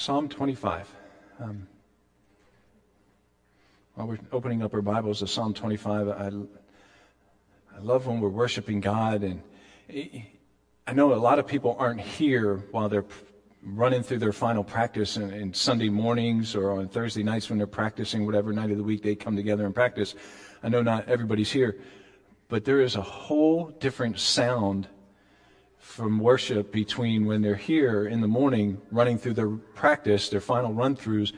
Psalm 25. Um, while we're opening up our Bibles to Psalm 25, I, I love when we're worshiping God. And I know a lot of people aren't here while they're running through their final practice and, and Sunday mornings or on Thursday nights when they're practicing, whatever night of the week they come together and practice. I know not everybody's here, but there is a whole different sound from worship between when they're here in the morning running through their practice, their final run throughs,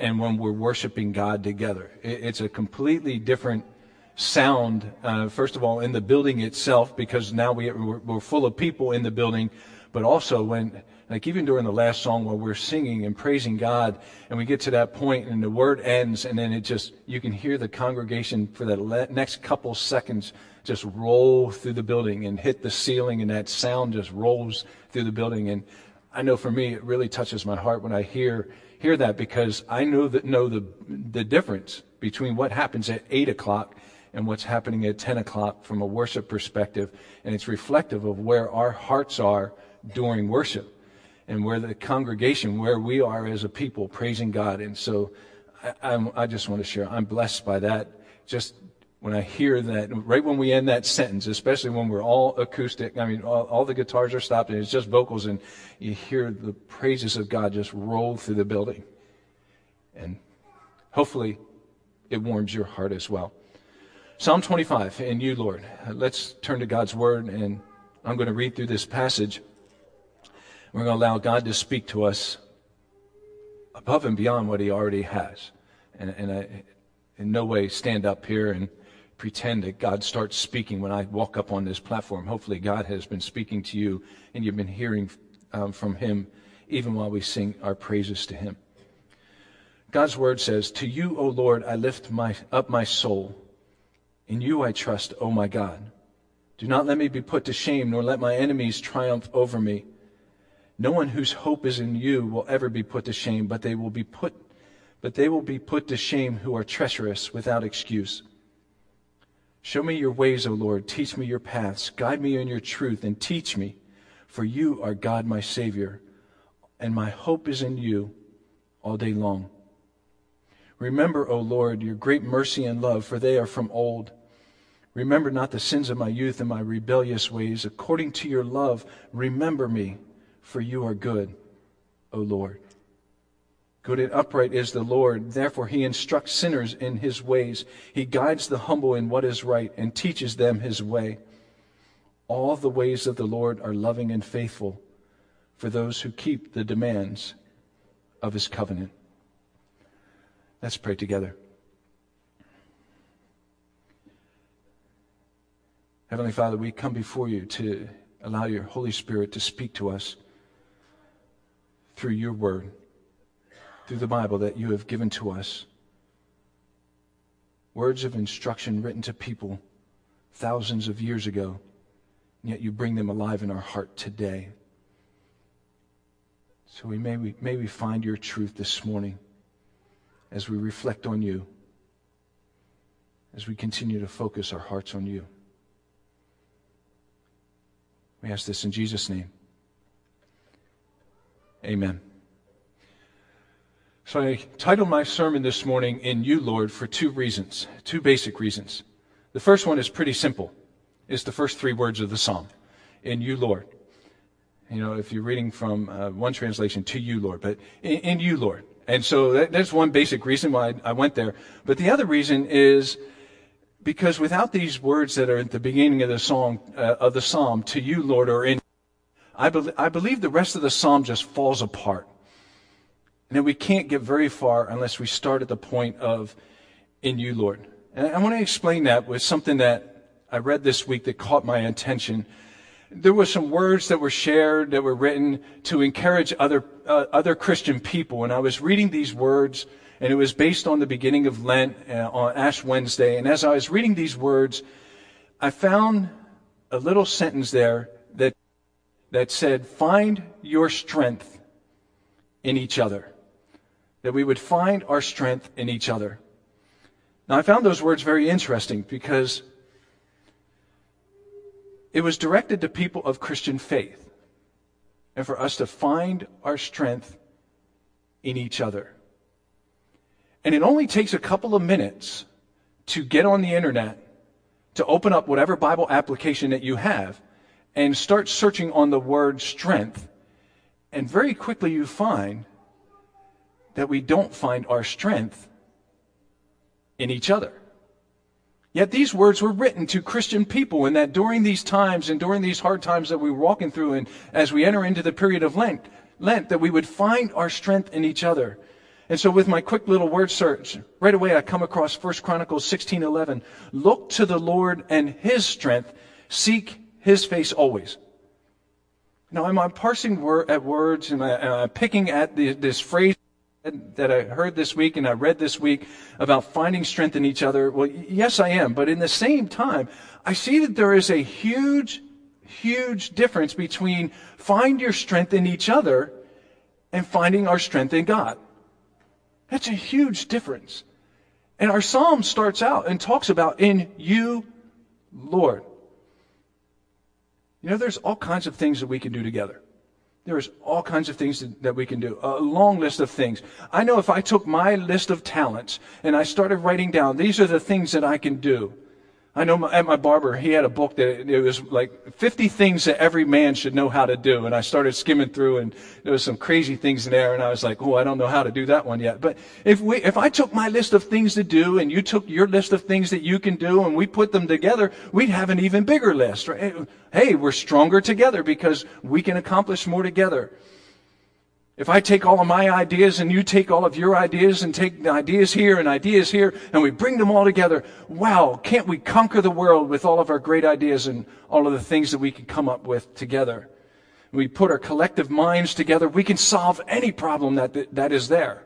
and when we're worshiping God together. It's a completely different sound, uh, first of all, in the building itself, because now we, we're, we're full of people in the building, but also when like even during the last song where we're singing and praising God, and we get to that point and the word ends, and then it just, you can hear the congregation for that next couple seconds just roll through the building and hit the ceiling, and that sound just rolls through the building. And I know for me, it really touches my heart when I hear hear that because I know that know the the difference between what happens at eight o'clock and what's happening at ten o'clock from a worship perspective, and it's reflective of where our hearts are during worship and where the congregation, where we are as a people praising God. And so I, I just want to share, I'm blessed by that. Just when I hear that, right when we end that sentence, especially when we're all acoustic, I mean, all, all, the guitars are stopped and it's just vocals, and you hear the praises of God just roll through the building. And hopefully it warms your heart as well. Psalm 25, and you, Lord. Let's turn to God's word, and I'm going to read through this passage. We're going to allow God to speak to us above and beyond what He already has. And, and I, in no way stand up here and pretend that God starts speaking when I walk up on this platform. Hopefully, God has been speaking to you and you've been hearing um, from Him even while we sing our praises to Him. God's word says, To you, O Lord, I lift my, up my soul. In you I trust, O my God. Do not let me be put to shame, nor let my enemies triumph over me. No one whose hope is in you will ever be put to shame, but they will be put but they will be put to shame who are treacherous without excuse. Show me your ways, O Lord. Teach me your paths. Guide me in your truth and teach me, for you are God my Savior, and my hope is in you all day long. Remember, O Lord, your great mercy and love, for they are from old. Remember not the sins of my youth and my rebellious ways. According to your love, remember me for you are good, O Lord. Good and upright is the Lord. Therefore, he instructs sinners in his ways. He guides the humble in what is right and teaches them his way. All the ways of the Lord are loving and faithful for those who keep the demands of his covenant. Let's pray together. Heavenly Father, we come before you to allow your Holy Spirit to speak to us through your word, through the Bible that you have given to us. Words of instruction written to people thousands of years ago, and yet you bring them alive in our heart today. So we may, we, may we find your truth this morning as we reflect on you, as we continue to focus our hearts on you. We ask this in Jesus' name. Amen. So I titled my sermon this morning, In You, Lord, for two reasons, two basic reasons. The first one is pretty simple. It's the first three words of the psalm. In you, Lord. You know, if you're reading from uh, one translation, to you, Lord, but in, in you, Lord. And so that, that's one basic reason why I, I went there. But the other reason is because without these words that are at the beginning of the song, uh, of the psalm, to you, Lord, or in I, be- I believe the rest of the psalm just falls apart. And that we can't get very far unless we start at the point of, in you, Lord. And I want to explain that with something that I read this week that caught my attention. There were some words that were shared, that were written to encourage other, uh, other Christian people. And I was reading these words, and it was based on the beginning of Lent uh, on Ash Wednesday. And as I was reading these words, I found a little sentence there that that said, Find your strength in each other. That we would find our strength in each other. Now, I found those words very interesting because it was directed to people of Christian faith. And for us to find our strength in each other. And it only takes a couple of minutes to get on the internet, to open up whatever Bible application that you have, and start searching on the word strength. And very quickly you find that we don't find our strength in each other. Yet these words were written to Christian people, and that during these times and during these hard times that we're walking through, and as we enter into the period of Lent, Lent, that we would find our strength in each other. And so with my quick little word search, right away I come across 1 Chronicles 16:11. Look to the Lord and his strength, seek his face always. Now I'm, I parsing word, at words and I, am picking at the, this phrase that I heard this week and I read this week about finding strength in each other? Well, yes, I am. But in the same time, I see that there is a huge, huge difference between find your strength in each other and finding our strength in God. That's a huge difference. And our psalm starts out and talks about in you, Lord. You know, there's all kinds of things that we can do together. There's all kinds of things that we can do. A long list of things. I know if I took my list of talents and I started writing down, these are the things that I can do. I know my, at my barber, he had a book that it was like 50 things that every man should know how to do. And I started skimming through and there was some crazy things in there. And I was like, oh, I don't know how to do that one yet. But if we, if I took my list of things to do and you took your list of things that you can do and we put them together, we'd have an even bigger list. Right? Hey, we're stronger together because we can accomplish more together. If I take all of my ideas and you take all of your ideas and take ideas here and ideas here and we bring them all together, wow, can't we conquer the world with all of our great ideas and all of the things that we can come up with together? We put our collective minds together, we can solve any problem that, that is there.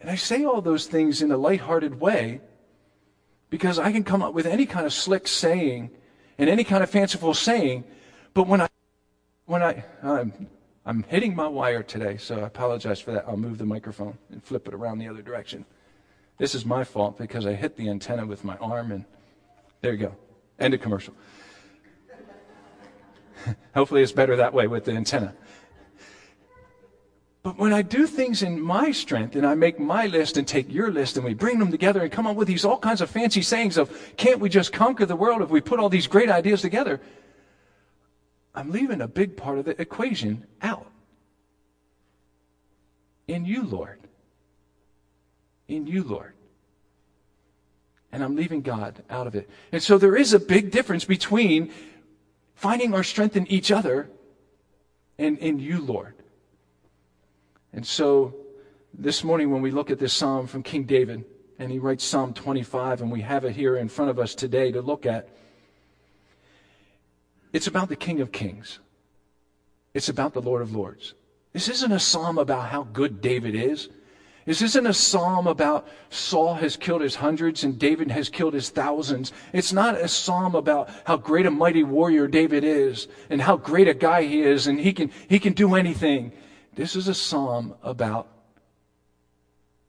And I say all those things in a lighthearted way because I can come up with any kind of slick saying and any kind of fanciful saying, but when I, when I, um, I'm hitting my wire today, so I apologize for that. I'll move the microphone and flip it around the other direction. This is my fault because I hit the antenna with my arm, and there you go. End of commercial. Hopefully, it's better that way with the antenna. But when I do things in my strength and I make my list and take your list and we bring them together and come up with these all kinds of fancy sayings of, can't we just conquer the world if we put all these great ideas together? I'm leaving a big part of the equation out. In you, Lord. In you, Lord. And I'm leaving God out of it. And so there is a big difference between finding our strength in each other and in you, Lord. And so this morning, when we look at this psalm from King David, and he writes Psalm 25, and we have it here in front of us today to look at. It's about the King of Kings. It's about the Lord of Lords. This isn't a psalm about how good David is. This isn't a psalm about Saul has killed his hundreds and David has killed his thousands. It's not a psalm about how great a mighty warrior David is and how great a guy he is and he can, he can do anything. This is a psalm about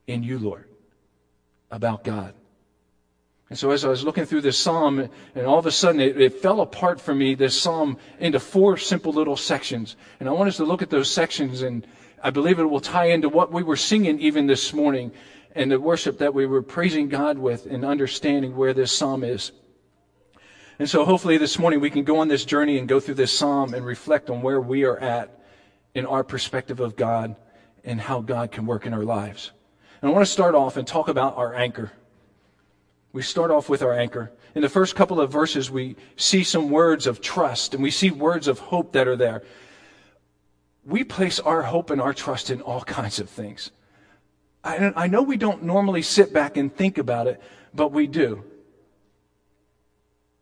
in you, Lord, about God. And so as I was looking through this psalm, and all of a sudden it, it, fell apart for me, this psalm, into four simple little sections. And I want us to look at those sections, and I believe it will tie into what we were singing even this morning, and the worship that we were praising God with, and understanding where this psalm is. And so hopefully this morning we can go on this journey and go through this psalm and reflect on where we are at in our perspective of God and how God can work in our lives. And I want to start off and talk about our anchor. We start off with our anchor. In the first couple of verses, we see some words of trust and we see words of hope that are there. We place our hope and our trust in all kinds of things. I, I know we don't normally sit back and think about it, but we do.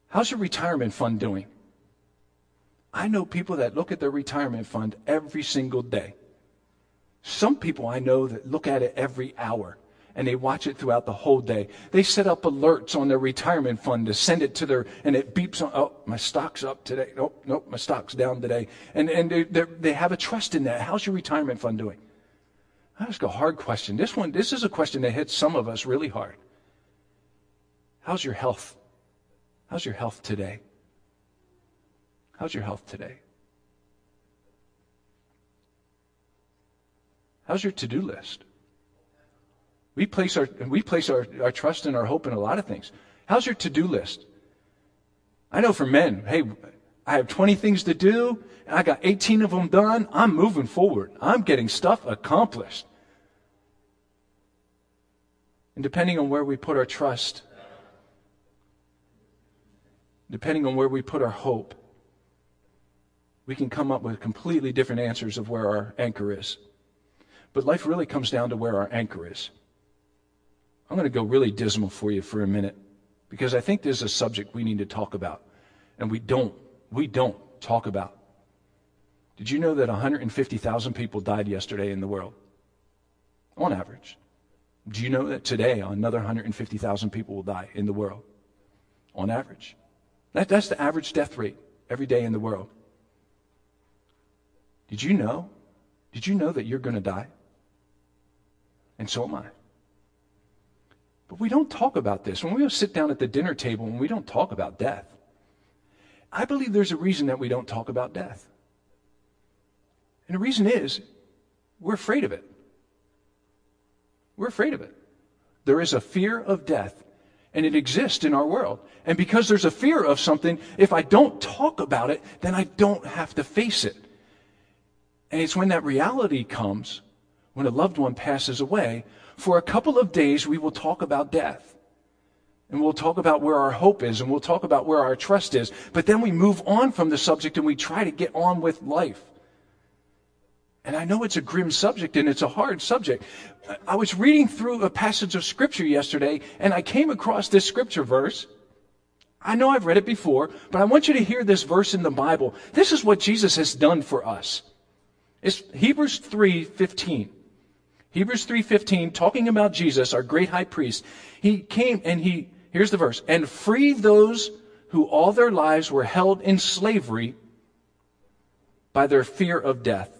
How's your retirement fund doing? I know people that look at their retirement fund every single day. Some people I know that look at it every hour and they watch it throughout the whole day. They set up alerts on their retirement fund to send it to their, and it beeps on, oh, my stock's up today. Nope, nope, my stock's down today. And, and they, they have a trust in that. How's your retirement fund doing? I ask a hard question. This one, this is a question that hits some of us really hard. How's your health? How's your health today? How's your health today? How's your to do list? We place, our, we place our, our trust and our hope in a lot of things. How's your to do list? I know for men, hey, I have 20 things to do, I got 18 of them done. I'm moving forward. I'm getting stuff accomplished. And depending on where we put our trust, depending on where we put our hope, we can come up with completely different answers of where our anchor is. But life really comes down to where our anchor is. I'm going to go really dismal for you for a minute because I think there's a subject we need to talk about and we don't we don't talk about. Did you know that 150,000 people died yesterday in the world? On average. Do you know that today another 150,000 people will die in the world? On average. That, that's the average death rate every day in the world. Did you know? Did you know that you're going to die? And so am I. But we don't talk about this. When we sit down at the dinner table and we don't talk about death, I believe there's a reason that we don't talk about death. And the reason is we're afraid of it. We're afraid of it. There is a fear of death, and it exists in our world. And because there's a fear of something, if I don't talk about it, then I don't have to face it. And it's when that reality comes, when a loved one passes away, for a couple of days we will talk about death. And we'll talk about where our hope is, and we'll talk about where our trust is. But then we move on from the subject and we try to get on with life. And I know it's a grim subject and it's a hard subject. I was reading through a passage of scripture yesterday and I came across this scripture verse. I know I've read it before, but I want you to hear this verse in the Bible. This is what Jesus has done for us. It's Hebrews 3:15. Hebrews 3:15 talking about Jesus, our great high priest. He came and he here's the verse, and freed those who all their lives were held in slavery by their fear of death.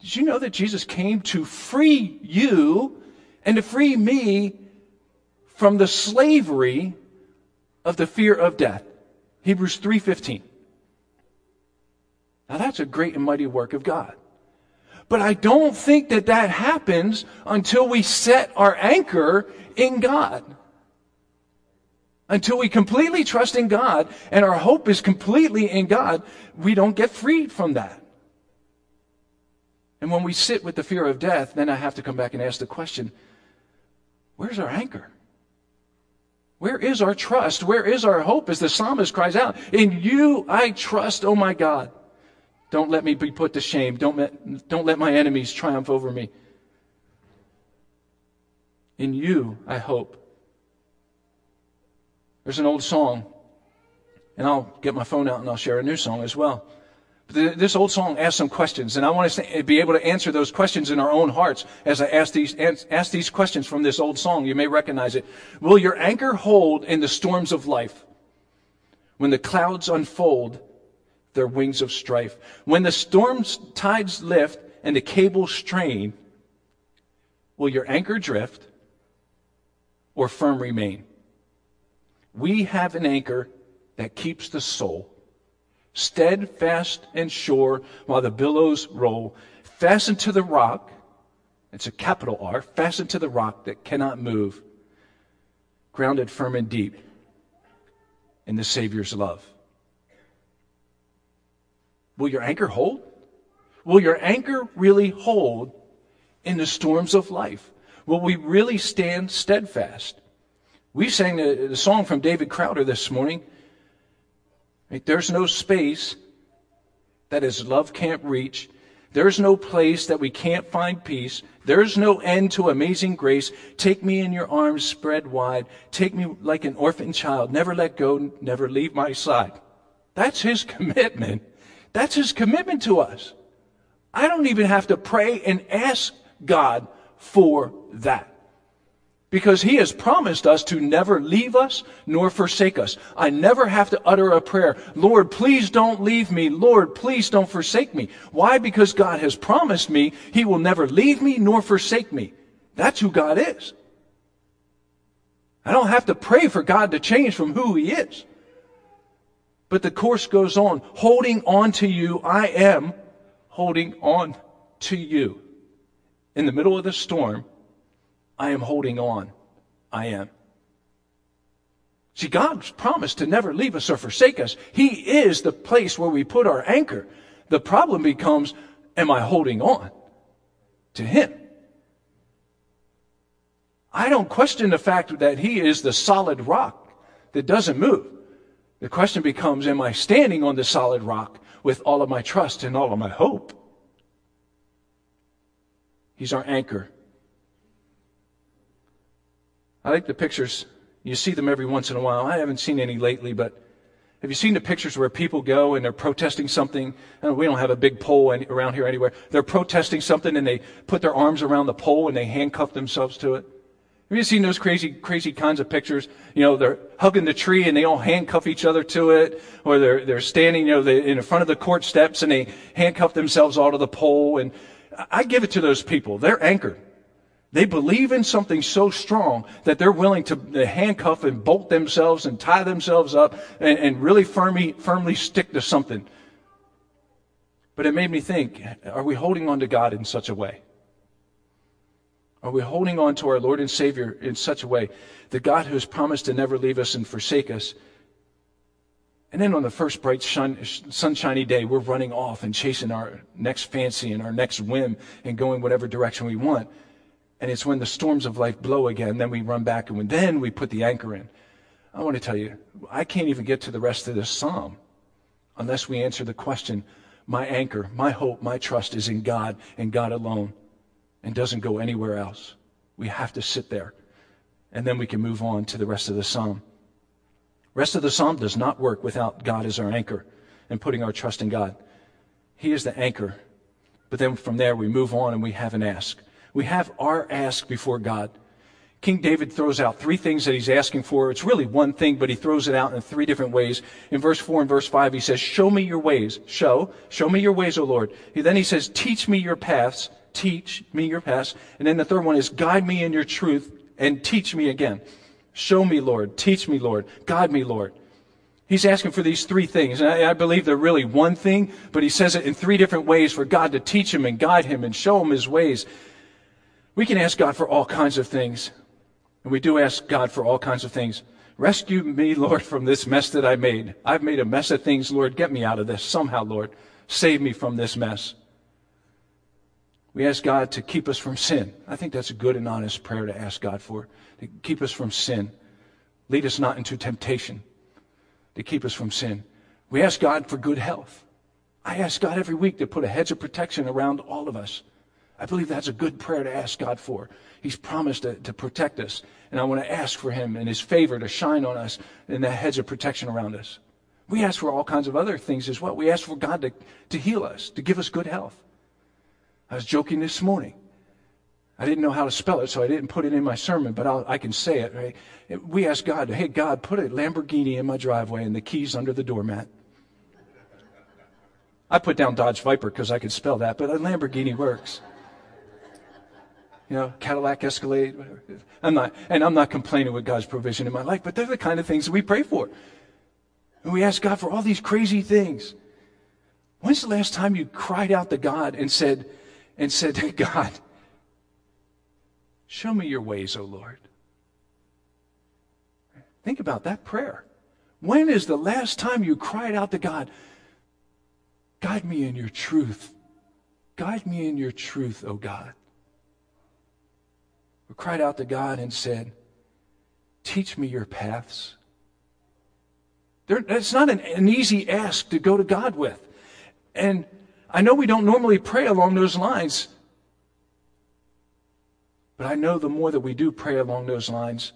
Did you know that Jesus came to free you and to free me from the slavery of the fear of death? Hebrews 3:15. Now that's a great and mighty work of God. But I don't think that that happens until we set our anchor in God. Until we completely trust in God and our hope is completely in God, we don't get freed from that. And when we sit with the fear of death, then I have to come back and ask the question where's our anchor? Where is our trust? Where is our hope? As the psalmist cries out, In you I trust, oh my God. Don't let me be put to shame. Don't let, don't let my enemies triumph over me. In you I hope. There's an old song, and I'll get my phone out and I'll share a new song as well. But This old song asks some questions, and I want to be able to answer those questions in our own hearts as I ask these, ask these questions from this old song. You may recognize it. Will your anchor hold in the storms of life? When the clouds unfold their wings of strife, when the storm's tides lift and the cables strain, will your anchor drift or firm remain? We have an anchor that keeps the soul steadfast and sure while the billows roll, fastened to the rock. It's a capital R, fastened to the rock that cannot move, grounded firm and deep in the Savior's love. Will your anchor hold? Will your anchor really hold in the storms of life? Will we really stand steadfast? We sang the, the song from David Crowder this morning. Right? There's no space that his love can't reach. There's no place that we can't find peace. There's no end to amazing grace. Take me in your arms spread wide. Take me like an orphan child. Never let go, never leave my side. That's his commitment. That's his commitment to us. I don't even have to pray and ask God for that because he has promised us to never leave us nor forsake us. I never have to utter a prayer, Lord, please don't leave me. Lord, please don't forsake me. Why? Because God has promised me he will never leave me nor forsake me. That's who God is. I don't have to pray for God to change from who he is. But the course goes on. Holding on to you, I am holding on to you. in the middle of the storm, I am holding on. I am. See, God's promised to never leave us or forsake us. He is the place where we put our anchor. The problem becomes, am I holding on to Him? I don't question the fact that He is the solid rock that doesn't move. The question becomes, am I standing on the solid rock with all of my trust and all of my hope? He's our anchor. I like the pictures you see them every once in a while. I haven't seen any lately, but have you seen the pictures where people go and they're protesting something? Oh, we don't have a big pole around here anywhere. They're protesting something and they put their arms around the pole and they handcuff themselves to it. Have you seen those crazy, crazy kinds of pictures? You know, they're hugging the tree and they all handcuff each other to it, or they're they're standing, you know, in front of the court steps and they handcuff themselves all to the pole. And I give it to those people; they're anchored. They believe in something so strong that they're willing to handcuff and bolt themselves and tie themselves up and, and really firmly, firmly stick to something. But it made me think, are we holding on to God in such a way? Are we holding on to our Lord and Savior in such a way that God who has promised to never leave us and forsake us and then on the first bright sun, sunshiny day, we're running off and chasing our next fancy and our next whim and going whatever direction we want. And it's when the storms of life blow again, then we run back and then we put the anchor in. I want to tell you, I can't even get to the rest of this psalm unless we answer the question my anchor, my hope, my trust is in God and God alone and doesn't go anywhere else. We have to sit there. And then we can move on to the rest of the psalm. Rest of the psalm does not work without God as our anchor and putting our trust in God. He is the anchor. But then from there we move on and we have an ask. We have our ask before God. King David throws out three things that he's asking for. It's really one thing, but he throws it out in three different ways. In verse 4 and verse 5, he says, Show me your ways. Show. Show me your ways, O Lord. Then he says, Teach me your paths. Teach me your paths. And then the third one is, Guide me in your truth and teach me again. Show me, Lord. Teach me, Lord. Guide me, Lord. He's asking for these three things. And I, I, believe they're really one thing, but he says it in three different ways for God to teach him and guide him and show him his ways. We can ask God for all kinds of things. And we do ask God for all kinds of things. Rescue me, Lord, from this mess that I made. I've made a mess of things, Lord. Get me out of this somehow, Lord. Save me from this mess. We ask God to keep us from sin. I think that's a good and honest prayer to ask God for. To keep us from sin. Lead us not into temptation. To keep us from sin. We ask God for good health. I ask God every week to put a hedge of protection around all of us. I believe that's a good prayer to ask God for. He's promised to, to protect us. And I want to ask for Him and His favor to shine on us and the hedge of protection around us. We ask for all kinds of other things as well. We ask for God to, to heal us, to give us good health. I was joking this morning. I didn't know how to spell it, so I didn't put it in my sermon, but I'll, i can say it. Right? We ask God, hey, God, put a Lamborghini in my driveway and the keys under the doormat. I put down Dodge Viper because I could spell that, but a Lamborghini works you know, Cadillac Escalade. Whatever. I'm not, and I'm not complaining with God's provision in my life, but they're the kind of things that we pray for. And we ask God for all these crazy things. When's the last time you cried out to God and said, and said to God, show me your ways, O Lord? Think about that prayer. When is the last time you cried out to God, guide me in your truth? Guide me in your truth, O God who cried out to God and said, Teach me your paths. it's not an, an easy ask to go to God with. And I know we don't normally pray along those lines, but I know the more that we do pray along those lines,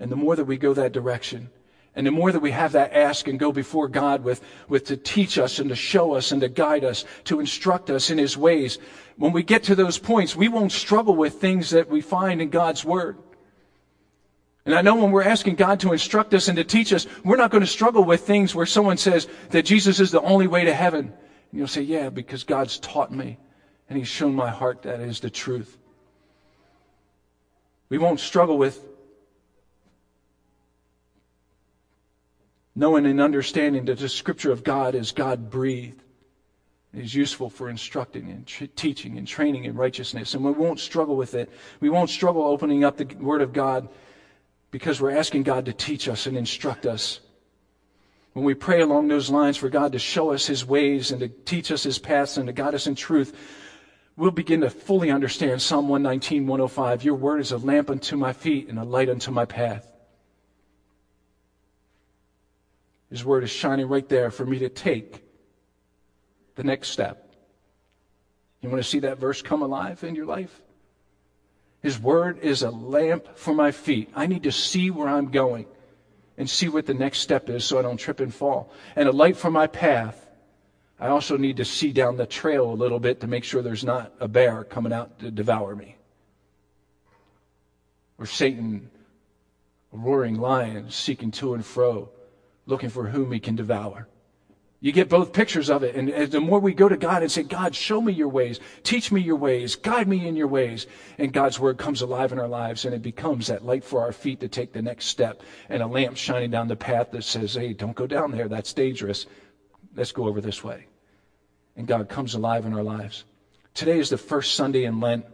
and the more that we go that direction, and the more that we have that ask and go before God with, with to teach us and to show us and to guide us, to instruct us in His ways, when we get to those points, we won't struggle with things that we find in God's Word. And I know when we're asking God to instruct us and to teach us, we're not going to struggle with things where someone says that Jesus is the only way to heaven. You'll say, yeah, because God's taught me and He's shown my heart that is the truth. We won't struggle with knowing and understanding that the scripture of God is God breathed. is useful for instructing and teaching and training in righteousness. And we won't struggle with it. We won't struggle opening up the Word of God because we're asking God to teach us and instruct us. When we pray along those lines for God to show us His ways and to teach us His paths and to guide us in truth, we'll begin to fully understand Psalm 119, 105. Your word is a lamp unto my feet and a light unto my path. His word is shining right there for me to take the next step. You want to see that verse come alive in your life? His word is a lamp for my feet. I need to see where I'm going and see what the next step is so I don't trip and fall. And a light for my path. I also need to see down the trail a little bit to make sure there's not a bear coming out to devour me. Or Satan, a roaring lion, seeking to and fro, looking for whom he can devour. You get both pictures of it. And the more we go to God and say, God, show me your ways, teach me your ways, guide me in your ways, and God's word comes alive in our lives and it becomes that light for our feet to take the next step and a lamp shining down the path that says, hey, don't go down there. That's dangerous. Let's go over this way. And God comes alive in our lives. Today is the first Sunday in Lent.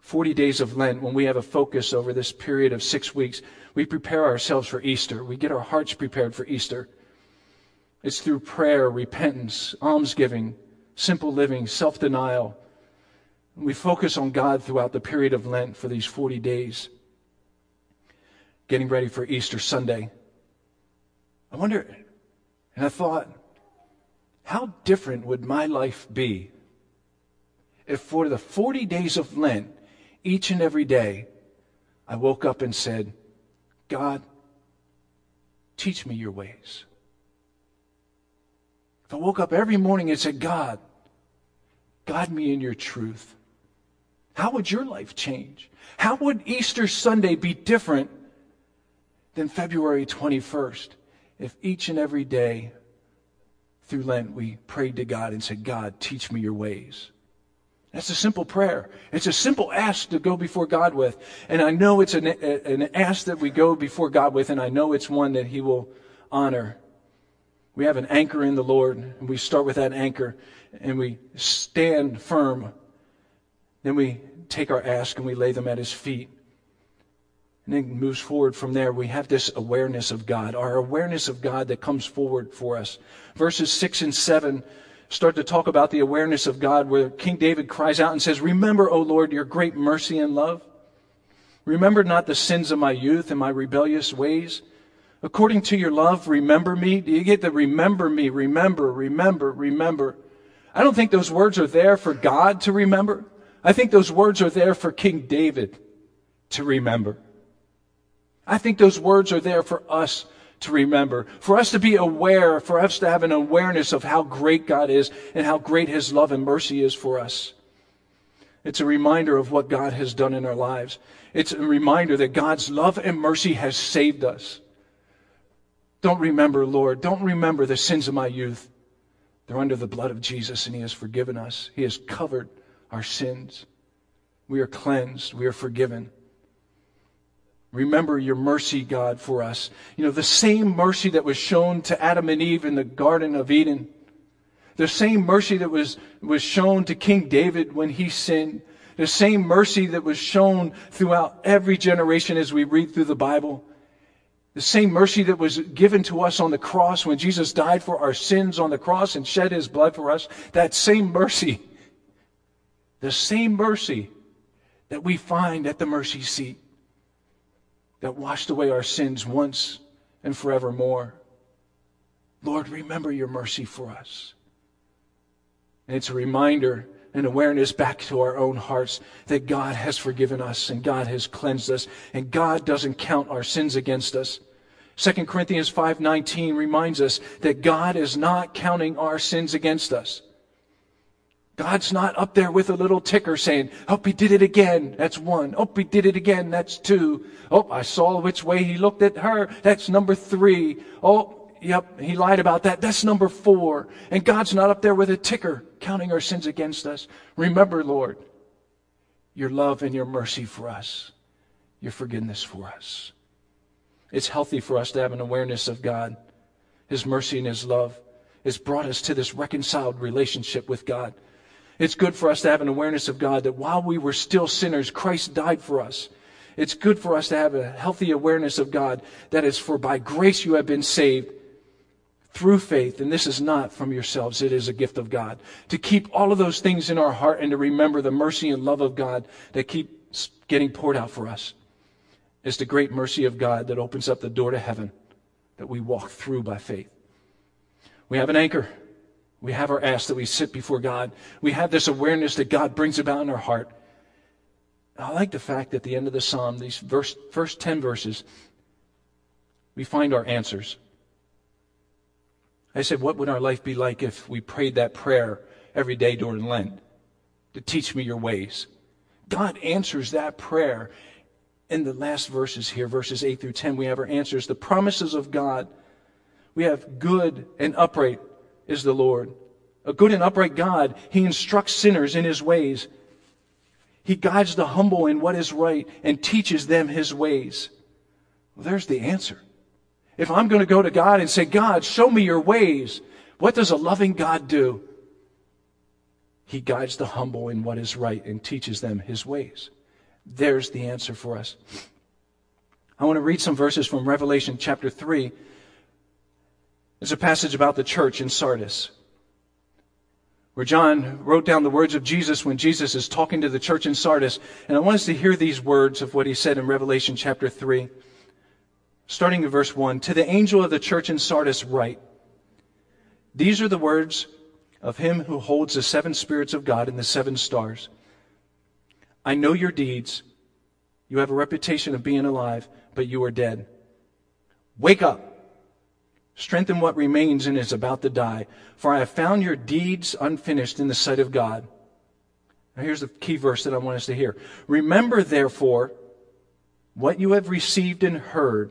40 days of Lent, when we have a focus over this period of six weeks, we prepare ourselves for Easter. We get our hearts prepared for Easter. It's through prayer, repentance, almsgiving, simple living, self denial. We focus on God throughout the period of Lent for these 40 days, getting ready for Easter Sunday. I wonder, and I thought, how different would my life be if for the 40 days of Lent, each and every day, I woke up and said, God, teach me your ways. I woke up every morning and said, God, guide me in your truth, how would your life change? How would Easter Sunday be different than February 21st if each and every day through Lent we prayed to God and said, God, teach me your ways? That's a simple prayer. It's a simple ask to go before God with. And I know it's an, an ask that we go before God with, and I know it's one that He will honor we have an anchor in the Lord, and we start with that anchor and we stand firm. Then we take our ask and we lay them at His feet. And then moves forward from there. We have this awareness of God, our awareness of God that comes forward for us. Verses 6 and 7 start to talk about the awareness of God, where King David cries out and says, Remember, O Lord, your great mercy and love. Remember not the sins of my youth and my rebellious ways. According to your love, remember me. Do you get the remember me, remember, remember, remember? I don't think those words are there for God to remember. I think those words are there for King David to remember. I think those words are there for us to remember, for us to be aware, for us to have an awareness of how great God is and how great His love and mercy is for us. It's a reminder of what God has done in our lives. It's a reminder that God's love and mercy has saved us. Don't remember, Lord. Don't remember the sins of my youth. They're under the blood of Jesus, and He has forgiven us. He has covered our sins. We are cleansed. We are forgiven. Remember your mercy, God, for us. You know, the same mercy that was shown to Adam and Eve in the Garden of Eden, the same mercy that was, was shown to King David when he sinned, the same mercy that was shown throughout every generation as we read through the Bible. The same mercy that was given to us on the cross when Jesus died for our sins on the cross and shed his blood for us, that same mercy, the same mercy that we find at the mercy seat that washed away our sins once and forevermore. Lord, remember your mercy for us. And it's a reminder and awareness back to our own hearts that God has forgiven us and God has cleansed us and God doesn't count our sins against us. 2 Corinthians 5:19 reminds us that God is not counting our sins against us. God's not up there with a little ticker saying, Oh, he did it again. That's one. Oh, he did it again. That's two. Oh, I saw which way he looked at her. That's number three. Oh, yep, he lied about that. That's number four. And God's not up there with a ticker counting our sins against us. Remember, Lord, your love and your mercy for us, your forgiveness for us. It's healthy for us to have an awareness of God, His mercy and His love. It's brought us to this reconciled relationship with God. It's good for us to have an awareness of God that while we were still sinners, Christ died for us. It's good for us to have a healthy awareness of God that is for by grace you have been saved through faith, and this is not from yourselves, it is a gift of God. To keep all of those things in our heart and to remember the mercy and love of God that keep getting poured out for us. It's the great mercy of God that opens up the door to heaven that we walk through by faith. We have an anchor. We have our ass that we sit before God. We have this awareness that God brings about in our heart. I like the fact that at the end of the psalm, these verse, first 10 verses, we find our answers. I said, What would our life be like if we prayed that prayer every day during Lent to teach me your ways? God answers that prayer in the last verses here, verses 8 through 10. We have our answers. The promises of God. We have good and upright is the Lord. A good and upright God. He instructs sinners in his ways. He guides the humble in what is right and teaches them his ways. Well, there's the answer. If I'm going to go to God and say, God, show me your ways, what does a loving God do? He guides the humble in what is right and teaches them his ways. There's the answer for us. I want to read some verses from Revelation chapter 3. There's a passage about the church in Sardis where John wrote down the words of Jesus when Jesus is talking to the church in Sardis. And I want us to hear these words of what he said in Revelation chapter 3, starting in verse 1. To the angel of the church in Sardis, write These are the words of him who holds the seven spirits of God and the seven stars. I know your deeds. You have a reputation of being alive, but you are dead. Wake up. Strengthen what remains and is about to die. For I have found your deeds unfinished in the sight of God. Now here's the key verse that I want us to hear. Remember, therefore, what you have received and heard.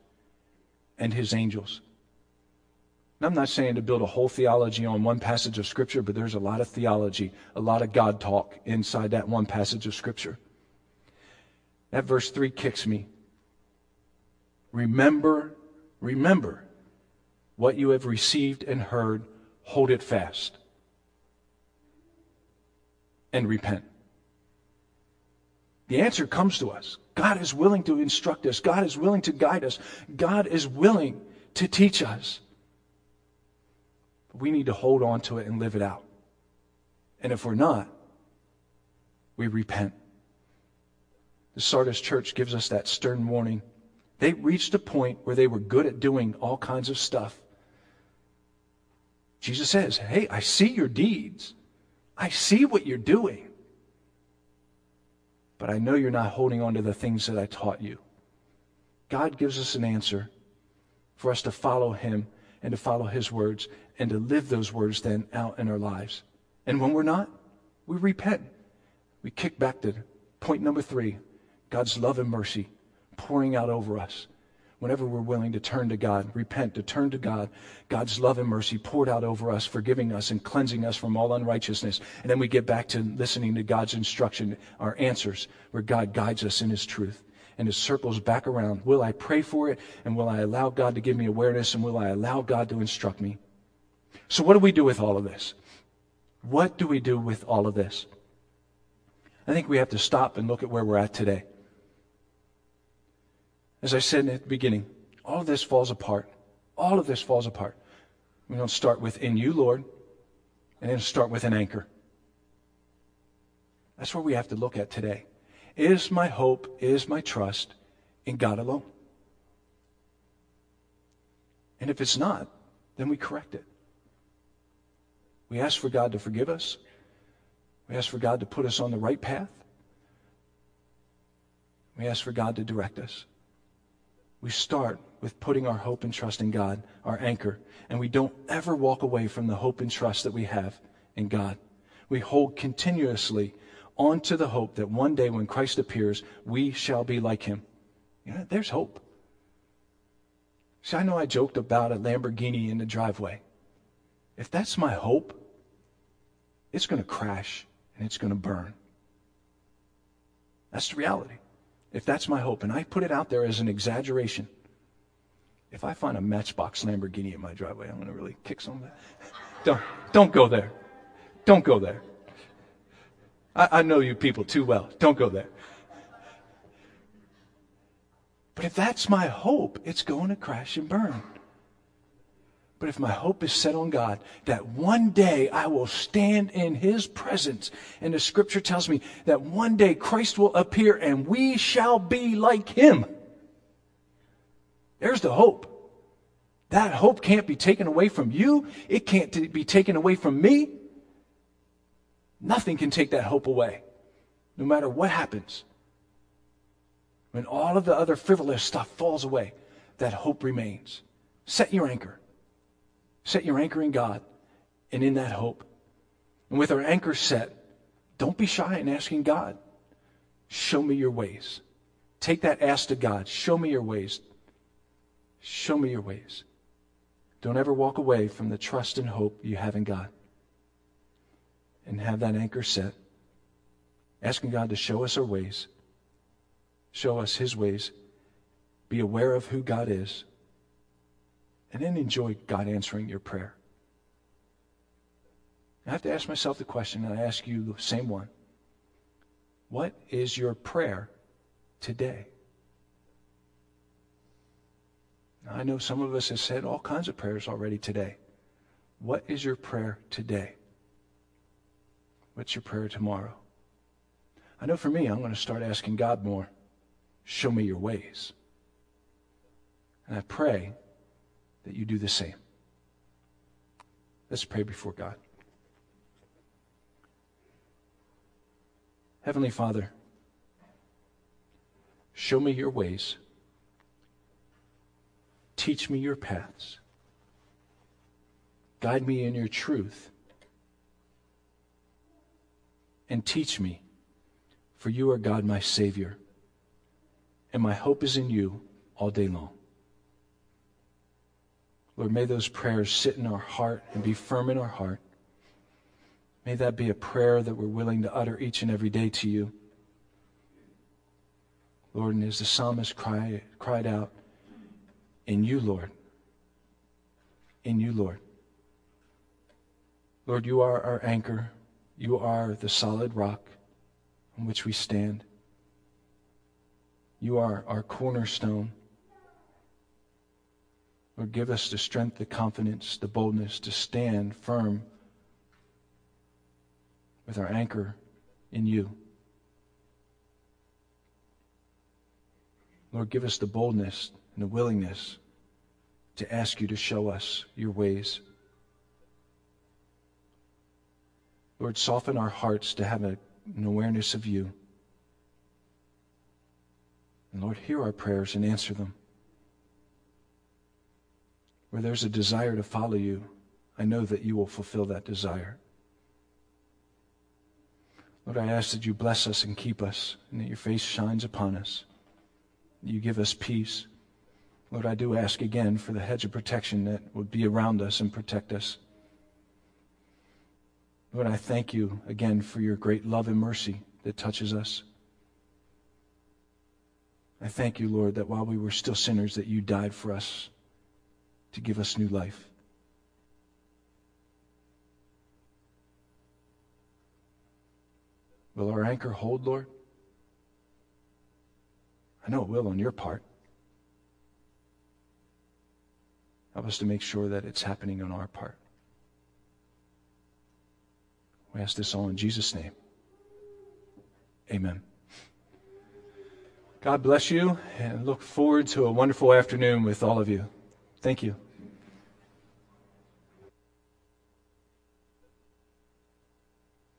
and his angels. And I'm not saying to build a whole theology on one passage of Scripture, but there's a lot of theology, a lot of God talk inside that one passage of Scripture. That verse 3 kicks me. Remember, remember what you have received and heard, hold it fast and repent. The answer comes to us. God is willing to instruct us. God is willing to guide us. God is willing to teach us. We need to hold on to it and live it out. And if we're not, we repent. The Sardis church gives us that stern warning. They reached a point where they were good at doing all kinds of stuff. Jesus says, Hey, I see your deeds. I see what you're doing. But I know you're not holding on to the things that I taught you. God gives us an answer for us to follow Him and to follow His words and to live those words then out in our lives. And when we're not, we repent. We kick back to point number three God's love and mercy pouring out over us whenever we're willing to turn to God, repent, to turn to God, God's love and mercy poured out over us, forgiving us and cleansing us from all unrighteousness. And then we get back to listening to God's instruction, our answers, where God guides us in His truth. And it circles back around. Will I pray for it? And will I allow God to give me awareness? And will I allow God to instruct me? So, what do we do with all of this? What do we do with all of this? I think we have to stop and look at where we're at today. As I said at the beginning, all of this falls apart. All of this falls apart. We don't start with in you, Lord, and then start with an anchor. That's where we have to look at today. Is my hope, is my trust in God alone? And if it's not, then we correct it. We ask for God to forgive us. We ask for God to put us on the right path. We ask for God to direct us. We start with putting our hope and trust in God, our anchor, and we don't ever walk away from the hope and trust that we have in God. We hold continuously on to the hope that one day when Christ appears, we shall be like him. You know, there's hope. See, I know I joked about a Lamborghini in the driveway. If that's my hope, it's going to crash and it's going to burn. That's the reality. If that's my hope, and I put it out there as an exaggeration, if I find a Matchbox Lamborghini in my driveway, I'm going to really kick some of that. Don't, don't go there. Don't go there. I, I know you people too well. Don't go there. But if that's my hope, it's going to crash and burn. But if my hope is set on God, that one day I will stand in His presence, and the scripture tells me that one day Christ will appear and we shall be like Him. There's the hope. That hope can't be taken away from you. It can't be taken away from me. Nothing can take that hope away, no matter what happens. When all of the other frivolous stuff falls away, that hope remains. Set your anchor. Set your anchor in God and in that hope. And with our anchor set, don't be shy in asking God, show me your ways. Take that ask to God, show me your ways. Show me your ways. Don't ever walk away from the trust and hope you have in God. And have that anchor set. Asking God to show us our ways, show us His ways, be aware of who God is, and then enjoy God answering your prayer. I have to ask myself the question, and I ask you the same one. What is your prayer today? Now, I know some of us have said all kinds of prayers already today. What is your prayer today? What's your prayer tomorrow? I know for me, I'm going to start asking God more. Show me your ways. And I pray that you do the same. Let's pray before God. Heavenly Father, show me your ways. Teach me your paths. Guide me in your truth. And teach me, for you are God, my Savior, and my hope is in you all day long. Lord, may those prayers sit in our heart and be firm in our heart. May that be a prayer that we're willing to utter each and every day to you. Lord, and as the psalmist cry, cried out, In you, Lord, in you, Lord. Lord, you are our anchor. You are the solid rock on which we stand. You are our cornerstone. Lord, give us the strength, the confidence, the boldness to stand firm with our anchor in you. Lord, give us the boldness and the willingness to ask you to show us your ways. Lord, soften our hearts to have an awareness of you. And Lord, hear our prayers and answer them where there's a desire to follow you, I know that you will fulfill that desire. Lord, I ask that you bless us and keep us, and that your face shines upon us. You give us peace. Lord, I do ask again for the hedge of protection that would be around us and protect us. Lord, I thank you again for your great love and mercy that touches us. I thank you, Lord, that while we were still sinners, that you died for us to give us new life. Will our anchor hold, Lord? I know it will on your part. Help us to make sure that it's happening on our part. We ask this all in Jesus' name. Amen. God bless you and look forward to a wonderful afternoon with all of you. Thank you.